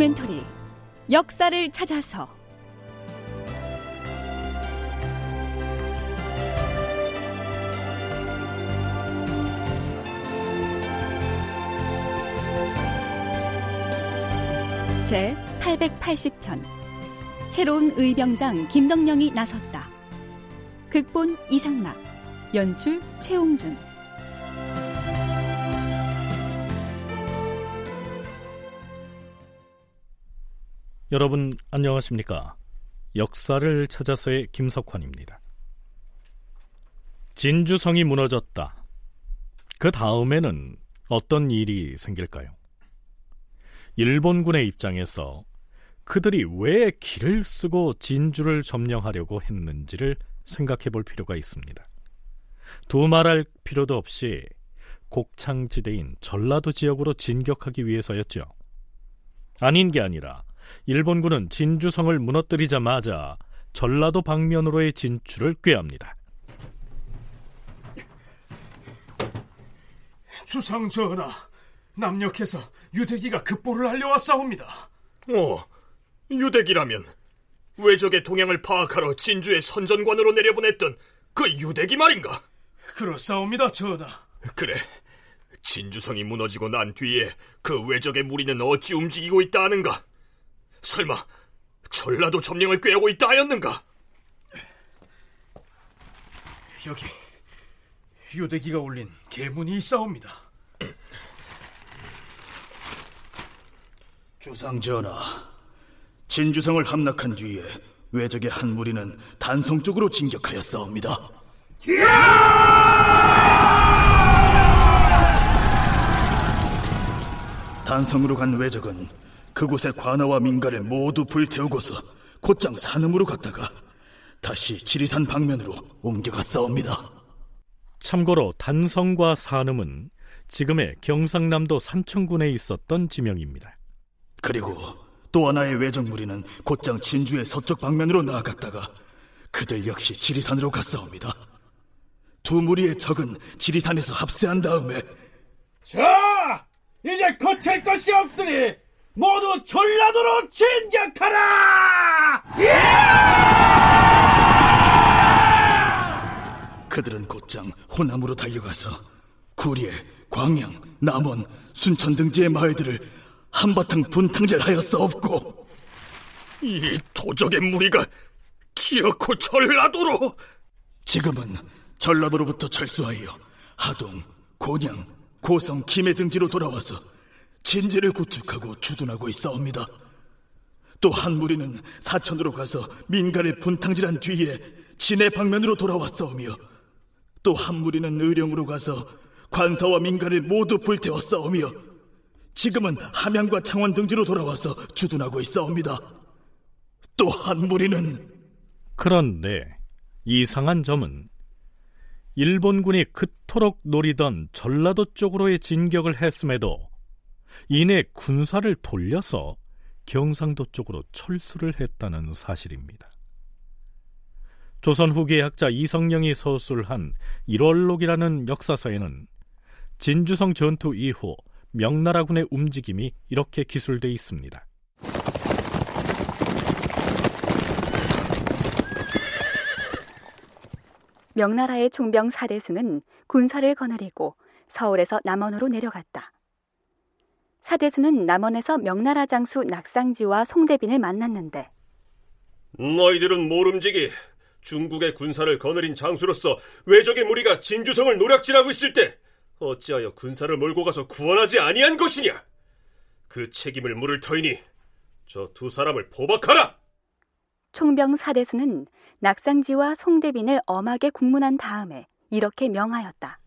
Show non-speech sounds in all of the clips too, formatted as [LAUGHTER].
다큐멘터리 역사를 찾아서 제 880편 새로운 의병장 김덕령이 나섰다. 극본 이상락 연출 최홍준 여러분 안녕하십니까? 역사를 찾아서의 김석환입니다. 진주성이 무너졌다. 그 다음에는 어떤 일이 생길까요? 일본군의 입장에서 그들이 왜 길을 쓰고 진주를 점령하려고 했는지를 생각해 볼 필요가 있습니다. 두말할 필요도 없이 곡창지대인 전라도 지역으로 진격하기 위해서였죠. 아닌 게 아니라 일본군은 진주성을 무너뜨리자마자 전라도 방면으로의 진출을 꾀합니다. 주상 전하, 남녘에서 유대기가 급보를 알려왔사옵니다. 어, 유대기라면 외적의 동향을 파악하러 진주의 선전관으로 내려보냈던 그 유대기 말인가? 그렇사옵니다, 전하. 그래, 진주성이 무너지고 난 뒤에 그 외적의 무리는 어찌 움직이고 있다 하는가? 설마 전라도 점령을 꾀하고 있다 하였는가? 여기 유대기가 올린 계문이 있사옵니다. [CLEARS THROAT] 주상 전하, 진주성을 함락한 뒤에 외적의 한 무리는 단성 쪽으로 진격하였사옵니다. 단성으로 간 외적은 그곳의 관아와 민가를 모두 불태우고서 곧장 산음으로 갔다가 다시 지리산 방면으로 옮겨갔사옵니다. 참고로 단성과 산음은 지금의 경상남도 산청군에 있었던 지명입니다. 그리고 또 하나의 외적 무리는 곧장 진주의 서쪽 방면으로 나아갔다가 그들 역시 지리산으로 갔사옵니다. 두 무리의 적은 지리산에서 합세한 다음에 자, 이제 거칠 것이 없으니 모두 전라도로 진격하라! 그들은 곧장 호남으로 달려가서 구리에 광양, 남원, 순천 등지의 마을들을 한바탕 분탕질하였사옵고 이 도적의 무리가 기어코 전라도로 지금은 전라도로부터 철수하여 하동, 곤양, 고성, 김해 등지로 돌아와서 진지를 구축하고 주둔하고 있사옵니다. 또 한 무리는 사천으로 가서 민가를 분탕질한 뒤에 진해 방면으로 돌아왔사오며 또 한 무리는 의령으로 가서 관사와 민가를 모두 불태웠사오며 지금은 함양과 창원 등지로 돌아와서 주둔하고 있사옵니다. 또 한 무리는 그런데 이상한 점은 일본군이 그토록 노리던 전라도 쪽으로의 진격을 했음에도 이내 군사를 돌려서 경상도 쪽으로 철수를 했다는 사실입니다. 조선 후기의 학자 이성령이 서술한 1월록이라는 역사서에는 진주성 전투 이후 명나라군의 움직임이 이렇게 기술돼 있습니다. 명나라의 총병 사대수는 군사를 거느리고 서울에서 남원으로 내려갔다. 사대수는 남원에서 명나라 장수 낙상지와 송대빈을 만났는데 너희들은 모름지기 중국의 군사를 거느린 장수로서 외적의 무리가 진주성을 노략질하고 있을 때 어찌하여 군사를 몰고 가서 구원하지 아니한 것이냐? 그 책임을 물을 터이니 저 두 사람을 포박하라! 총병 사대수는 낙상지와 송대빈을 엄하게 국문한 다음에 이렇게 명하였다.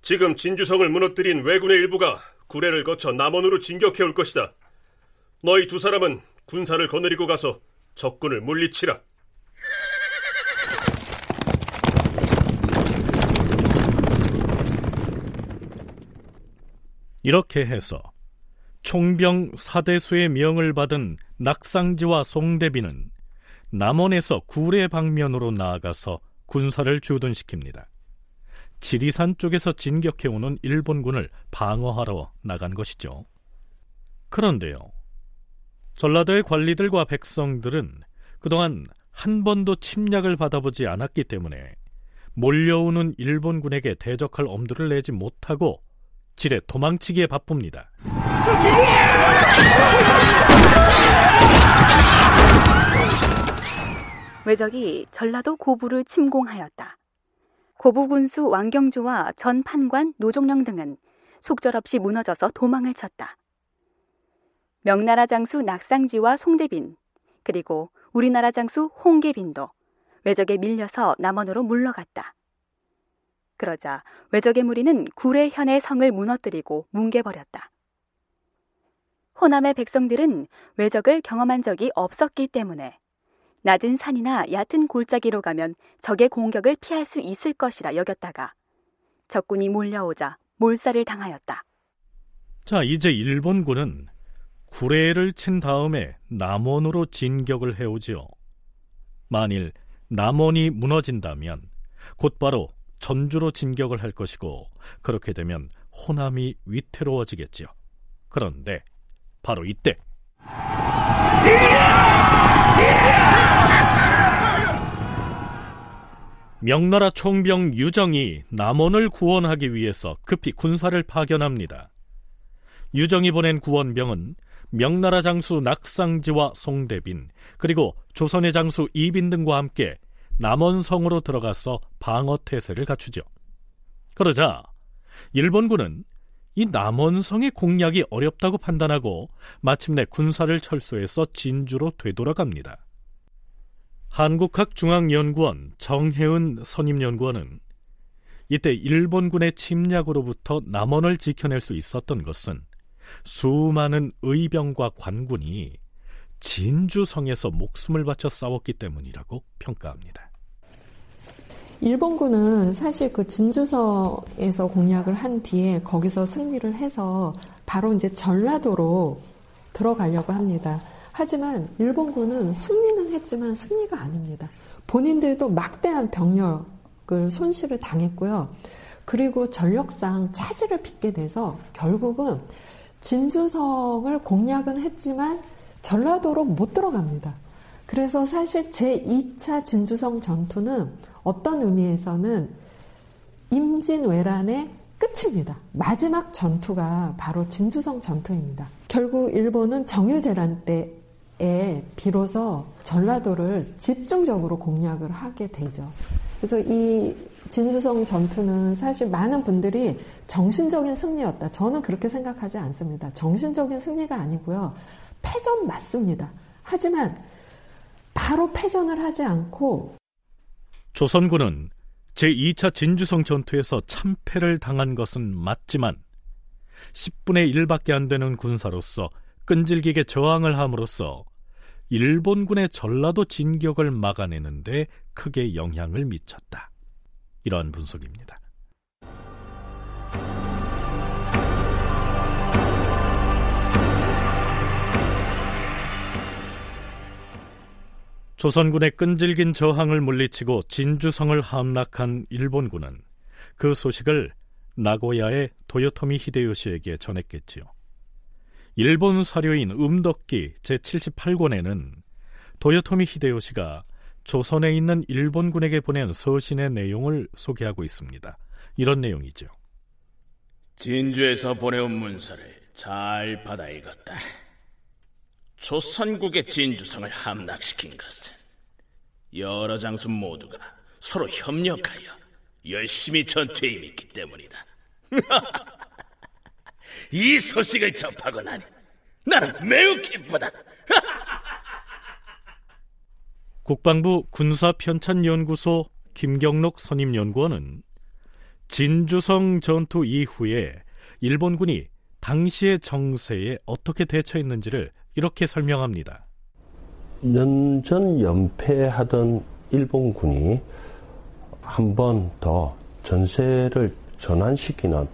지금 진주성을 무너뜨린 왜군의 일부가 구례를 거쳐 남원으로 진격해 올 것이다. 너희 두 사람은 군사를 거느리고 가서 적군을 물리치라. 이렇게 해서 총병 사대수의 명을 받은 낙상지와 송대비는 남원에서 구례 방면으로 나아가서 군사를 주둔시킵니다. 지리산 쪽에서 진격해오는 일본군을 방어하러 나간 것이죠. 그런데요, 전라도의 관리들과 백성들은 그동안 한 번도 침략을 받아보지 않았기 때문에 몰려오는 일본군에게 대적할 엄두를 내지 못하고 지레 도망치기에 바쁩니다. 외적이 전라도 고부를 침공하였다. 고부 군수 왕경조와 전 판관 노종령 등은 속절없이 무너져서 도망을 쳤다. 명나라 장수 낙상지와 송대빈 그리고 우리나라 장수 홍계빈도 외적에 밀려서 남원으로 물러갔다. 그러자 외적의 무리는 구례현의 성을 무너뜨리고 뭉개버렸다. 호남의 백성들은 외적을 경험한 적이 없었기 때문에 낮은 산이나 얕은 골짜기로 가면 적의 공격을 피할 수 있을 것이라 여겼다가 적군이 몰려오자 몰살을 당하였다. 자, 이제 일본군은 구례를 친 다음에 남원으로 진격을 해오지요. 만일 남원이 무너진다면 곧바로 전주로 진격을 할 것이고 그렇게 되면 호남이 위태로워지겠지요. 그런데 바로 이때 명나라 총병 유정이 남원을 구원하기 위해서 급히 군사를 파견합니다. 유정이 보낸 구원병은 명나라 장수 낙상지와 송대빈 그리고 조선의 장수 이빈 등과 함께 남원성으로 들어가서 방어 태세를 갖추죠. 그러자 일본군은 이 남원성의 공략이 어렵다고 판단하고 마침내 군사를 철수해서 진주로 되돌아갑니다. 한국학중앙연구원 정혜은 선임연구원은 이때 일본군의 침략으로부터 남원을 지켜낼 수 있었던 것은 수많은 의병과 관군이 진주성에서 목숨을 바쳐 싸웠기 때문이라고 평가합니다. 일본군은 사실 그 진주성에서 공략을 한 뒤에 거기서 승리를 해서 바로 이제 전라도로 들어가려고 합니다. 하지만 일본군은 승리는 했지만 승리가 아닙니다. 본인들도 막대한 병력을 손실을 당했고요. 그리고 전력상 차질을 빚게 돼서 결국은 진주성을 공략은 했지만 전라도로 못 들어갑니다. 그래서 사실 제2차 진주성 전투는 어떤 의미에서는 임진왜란의 끝입니다. 마지막 전투가 바로 진주성 전투입니다. 결국 일본은 정유재란 때에 비로소 전라도를 집중적으로 공략을 하게 되죠. 그래서 이 진주성 전투는 사실 많은 분들이 정신적인 승리였다. 저는 그렇게 생각하지 않습니다. 정신적인 승리가 아니고요. 패전 맞습니다. 하지만 바로 패전을 하지 않고 조선군은 제2차 진주성 전투에서 참패를 당한 것은 맞지만 10분의 1밖에 안 되는 군사로서 끈질기게 저항을 함으로써 일본군의 전라도 진격을 막아내는데 크게 영향을 미쳤다. 이러한 분석입니다. 조선군의 끈질긴 저항을 물리치고 진주성을 함락한 일본군은 그 소식을 나고야의 도요토미 히데요시에게 전했겠지요. 일본 사료인 음덕기 제78권에는 도요토미 히데요시가 조선에 있는 일본군에게 보낸 서신의 내용을 소개하고 있습니다. 이런 내용이죠. 진주에서 보내온 문서를 잘 받아 읽었다. 조선국의 진주성을 함락시킨 것은 여러 장수 모두가 서로 협력하여 열심히 전투에 임했기 때문이다. [LAUGHS] 이 소식을 접하고 나니 나는 매우 기쁘다. [LAUGHS] 국방부 군사편찬연구소 김경록 선임연구원은 진주성 전투 이후에 일본군이 당시의 정세에 어떻게 대처했는지를 이렇게 설명합니다. 연전 연패하던 일본군이 한 번 더 전세를 전환시키는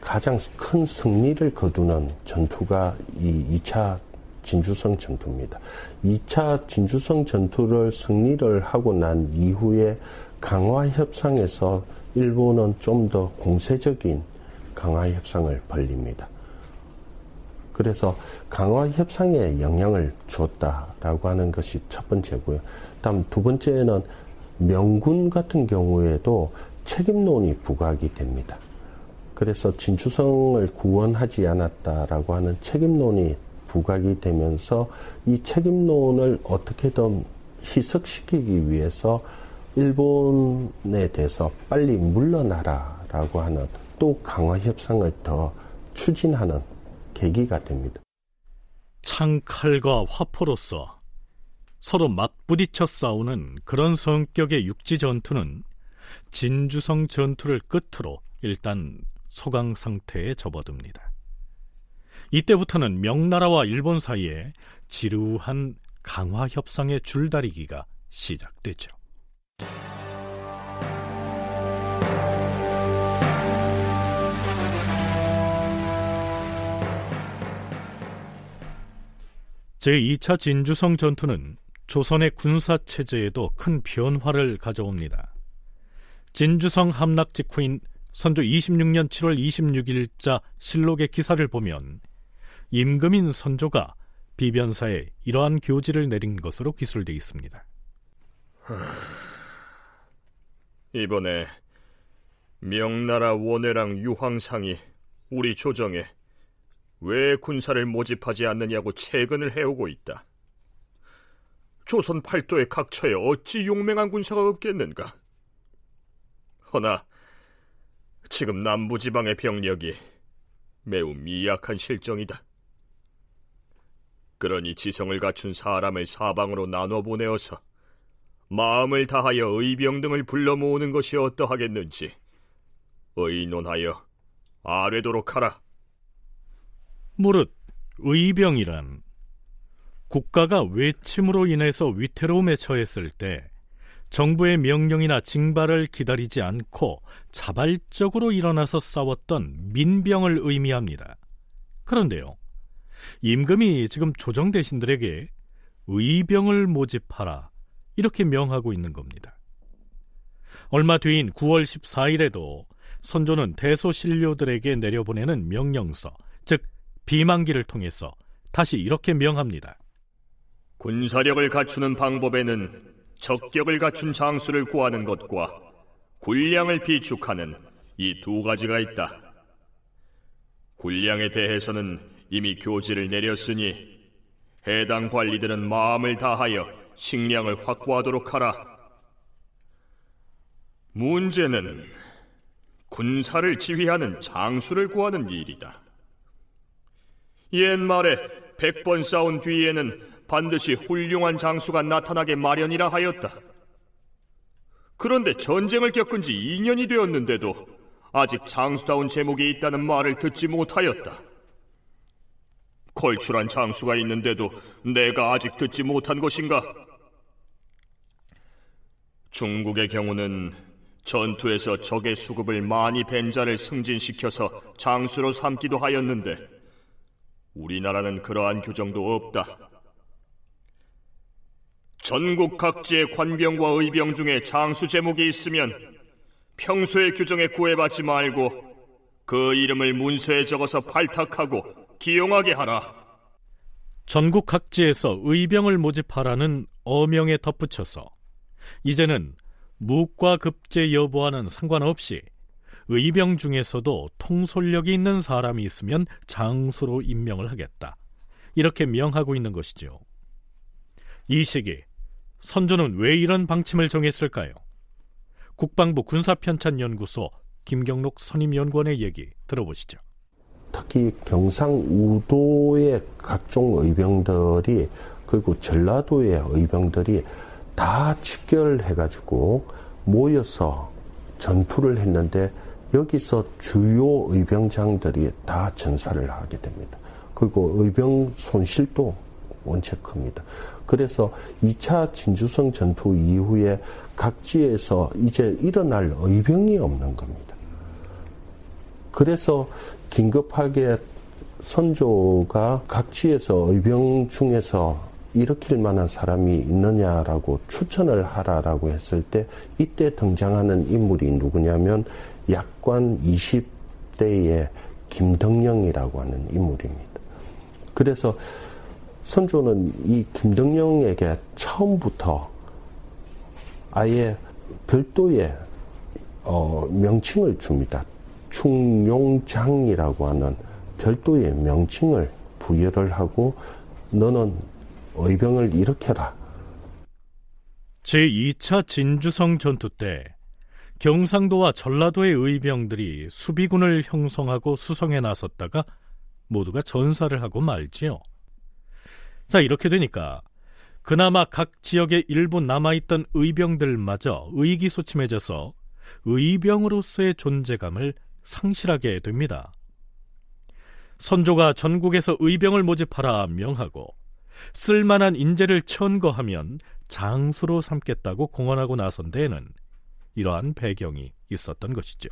가장 큰 승리를 거두는 전투가 이 2차 진주성 전투입니다. 2차 진주성 전투를 승리를 하고 난 이후에 강화 협상에서 일본은 좀 더 공세적인 강화 협상을 벌립니다. 그래서 강화 협상에 영향을 주었다라고 하는 것이 첫 번째고요. 다음 두 번째는 명군 같은 경우에도 책임론이 부각이 됩니다. 그래서 진주성을 구원하지 않았다라고 하는 책임론이 부각이 되면서 이 책임론을 어떻게든 희석시키기 위해서 일본에 대해서 빨리 물러나라라고 하는 또 강화 협상을 더 추진하는 계기가 됩니다. 창칼과 화포로서 서로 맞부딪혀 싸우는 그런 성격의 육지 전투는 진주성 전투를 끝으로 일단 소강 상태에 접어듭니다. 이때부터는 명나라와 일본 사이에 지루한 강화 협상의 줄다리기가 시작되죠. 제2차 진주성 전투는 조선의 군사 체제에도 큰 변화를 가져옵니다. 진주성 함락 직후인 선조 26년 7월 26일자 실록의 기사를 보면 임금인 선조가 비변사에 이러한 교지를 내린 것으로 기술되어 있습니다. 이번에 명나라 원해랑 유황상이 우리 조정에 왜 군사를 모집하지 않느냐고 채근을 해오고 있다. 조선 팔도의 각처에 어찌 용맹한 군사가 없겠는가? 허나 지금 남부 지방의 병력이 매우 미약한 실정이다. 그러니 지성을 갖춘 사람을 사방으로 나눠 보내어서 마음을 다하여 의병 등을 불러 모으는 것이 어떠하겠는지 의논하여 아뢰도록 하라. 무릇 의병이란 국가가 외침으로 인해서 위태로움에 처했을 때 정부의 명령이나 징발을 기다리지 않고 자발적으로 일어나서 싸웠던 민병을 의미합니다. 그런데요, 임금이 지금 조정 대신들에게 의병을 모집하라 이렇게 명하고 있는 겁니다. 얼마 뒤인 9월 14일에도 선조는 대소신료들에게 내려보내는 명령서, 즉 비만기를 통해서 다시 이렇게 명합니다. 군사력을 갖추는 방법에는 적격을 갖춘 장수를 구하는 것과 군량을 비축하는 이 두 가지가 있다. 군량에 대해서는 이미 교지를 내렸으니 해당 관리들은 마음을 다하여 식량을 확보하도록 하라. 문제는 군사를 지휘하는 장수를 구하는 일이다. 옛말에 백번 싸운 뒤에는 반드시 훌륭한 장수가 나타나게 마련이라 하였다. 그런데 전쟁을 겪은 지 2년이 되었는데도 아직 장수다운 제목이 있다는 말을 듣지 못하였다. 걸출한 장수가 있는데도 내가 아직 듣지 못한 것인가? 중국의 경우는 전투에서 적의 수급을 많이 벤 자를 승진시켜서 장수로 삼기도 하였는데 우리나라는 그러한 규정도 없다. 전국 각지의 관병과 의병 중에 장수 제목이 있으면 평소의 규정에 구애받지 말고 그 이름을 문서에 적어서 발탁하고 기용하게 하라. 전국 각지에서 의병을 모집하라는 어명에 덧붙여서 이제는 묵과 급제 여부와는 상관없이 의병 중에서도 통솔력이 있는 사람이 있으면 장수로 임명을 하겠다. 이렇게 명하고 있는 것이죠. 이 시기 선조는 왜 이런 방침을 정했을까요? 국방부 군사편찬연구소 김경록 선임연구원의 얘기 들어보시죠. 특히 경상우도의 각종 의병들이 그리고 전라도의 의병들이 다 집결해가지고 모여서 전투를 했는데 여기서 주요 의병장들이 다 전사를 하게 됩니다. 그리고 의병 손실도 원체 큽니다. 그래서 2차 진주성 전투 이후에 각지에서 이제 일어날 의병이 없는 겁니다. 그래서 긴급하게 선조가 각지에서 의병 중에서 일으킬 만한 사람이 있느냐라고 추천을 하라라고 했을 때 이때 등장하는 인물이 누구냐면 약관 20대의 김덕령이라고 하는 인물입니다. 그래서 선조는 이 김덕령에게 처음부터 아예 별도의 어, 명칭을 줍니다. 충용장이라고 하는 별도의 명칭을 부여를 하고 너는 의병을 일으켜라. 제2차 진주성 전투 때 경상도와 전라도의 의병들이 수비군을 형성하고 수성에 나섰다가 모두가 전사를 하고 말지요. 자, 이렇게 되니까 그나마 각 지역에 일부 남아있던 의병들마저 의기소침해져서 의병으로서의 존재감을 상실하게 됩니다. 선조가 전국에서 의병을 모집하라 명하고 쓸만한 인재를 천거하면 장수로 삼겠다고 공언하고 나선 데에는 이러한 배경이 있었던 것이죠.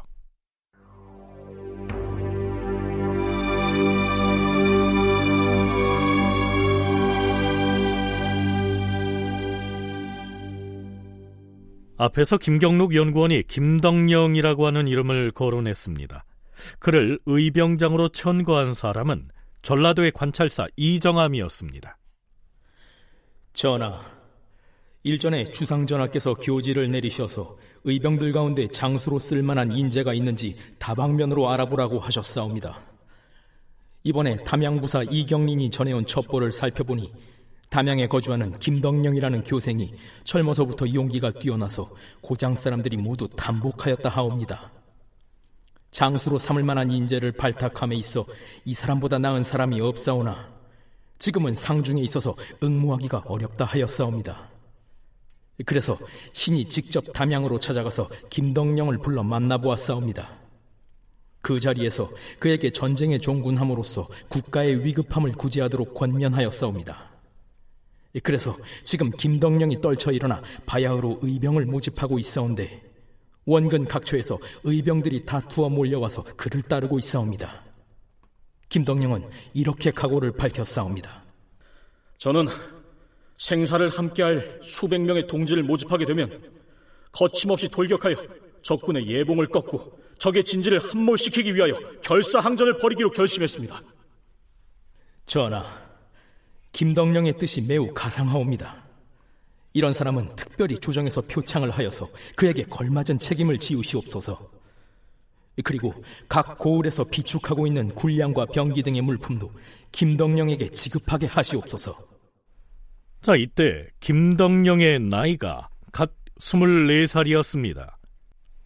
앞에서 김경록 연구원이 김덕령이라고 하는 이름을 거론했습니다. 그를 의병장으로 천거한 사람은 전라도의 관찰사 이정암이었습니다. 전하, 일전에 주상전하께서 교지를 내리셔서 의병들 가운데 장수로 쓸만한 인재가 있는지 다방면으로 알아보라고 하셨사옵니다. 이번에 담양부사 이경린이 전해온 첩보를 살펴보니 담양에 거주하는 김덕령이라는 교생이 젊어서부터 용기가 뛰어나서 고장 사람들이 모두 담복하였다 하옵니다. 장수로 삼을 만한 인재를 발탁함에 있어 이 사람보다 나은 사람이 없사오나 지금은 상중에 있어서 응모하기가 어렵다 하였사옵니다. 그래서 신이 직접 담양으로 찾아가서 김덕령을 불러 만나보았사옵니다. 그 자리에서 그에게 전쟁에 종군함으로써 국가의 위급함을 구제하도록 권면하였사옵니다. 그래서 지금 김덕령이 떨쳐 일어나 바야흐로 의병을 모집하고 있사온데 원근 각처에서 의병들이 다투어 몰려와서 그를 따르고 있사옵니다. 김덕령은 이렇게 각오를 밝혔사옵니다. 저는 생사를 함께할 수백 명의 동지를 모집하게 되면 거침없이 돌격하여 적군의 예봉을 꺾고 적의 진지를 함몰시키기 위하여 결사항전을 벌이기로 결심했습니다. 전하, 김덕령의 뜻이 매우 가상하옵니다. 이런 사람은 특별히 조정해서 표창을 하여서 그에게 걸맞은 책임을 지우시옵소서. 그리고 각 고을에서 비축하고 있는 군량과 병기 등의 물품도 김덕령에게 지급하게 하시옵소서. 자, 이때 김덕령의 나이가 갓 24살이었습니다.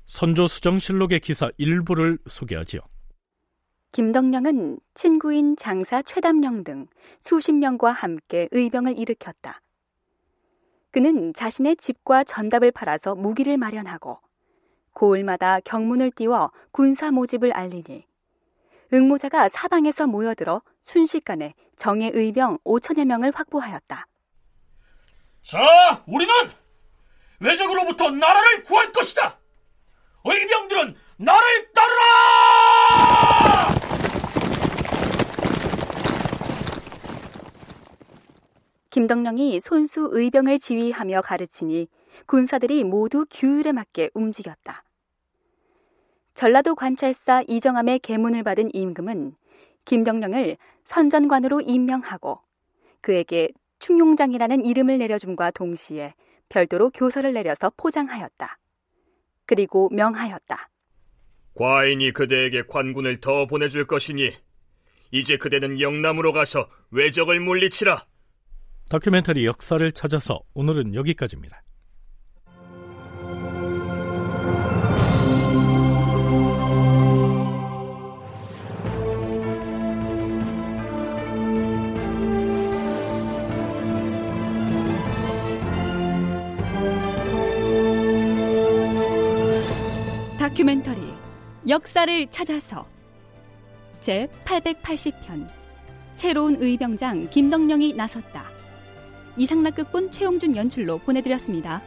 선조수정실록의 기사 일부를 소개하지요. 김덕령은 친구인 장사 최담령 등 수십 명과 함께 의병을 일으켰다. 그는 자신의 집과 전답을 팔아서 무기를 마련하고 고을마다 경문을 띄워 군사 모집을 알리니 응모자가 사방에서 모여들어 순식간에 정예 의병 5천여 명을 확보하였다. 자, 우리는 외적으로부터 나라를 구할 것이다. 의병들은 나를 따르라! 김덕령이 손수 의병을 지휘하며 가르치니 군사들이 모두 규율에 맞게 움직였다. 전라도 관찰사 이정암의 계문을 받은 임금은 김덕령을 선전관으로 임명하고 그에게 충용장이라는 이름을 내려줌과 동시에 별도로 교서를 내려서 포장하였다. 그리고 명하였다. 과인이 그대에게 관군을 더 보내줄 것이니 이제 그대는 영남으로 가서 외적을 물리치라. 다큐멘터리 역사를 찾아서 오늘은 여기까지입니다. 역사를 찾아서 제 880편 새로운 의병장 김덕령이 나섰다. 이상락극본 최용준 연출로 보내드렸습니다.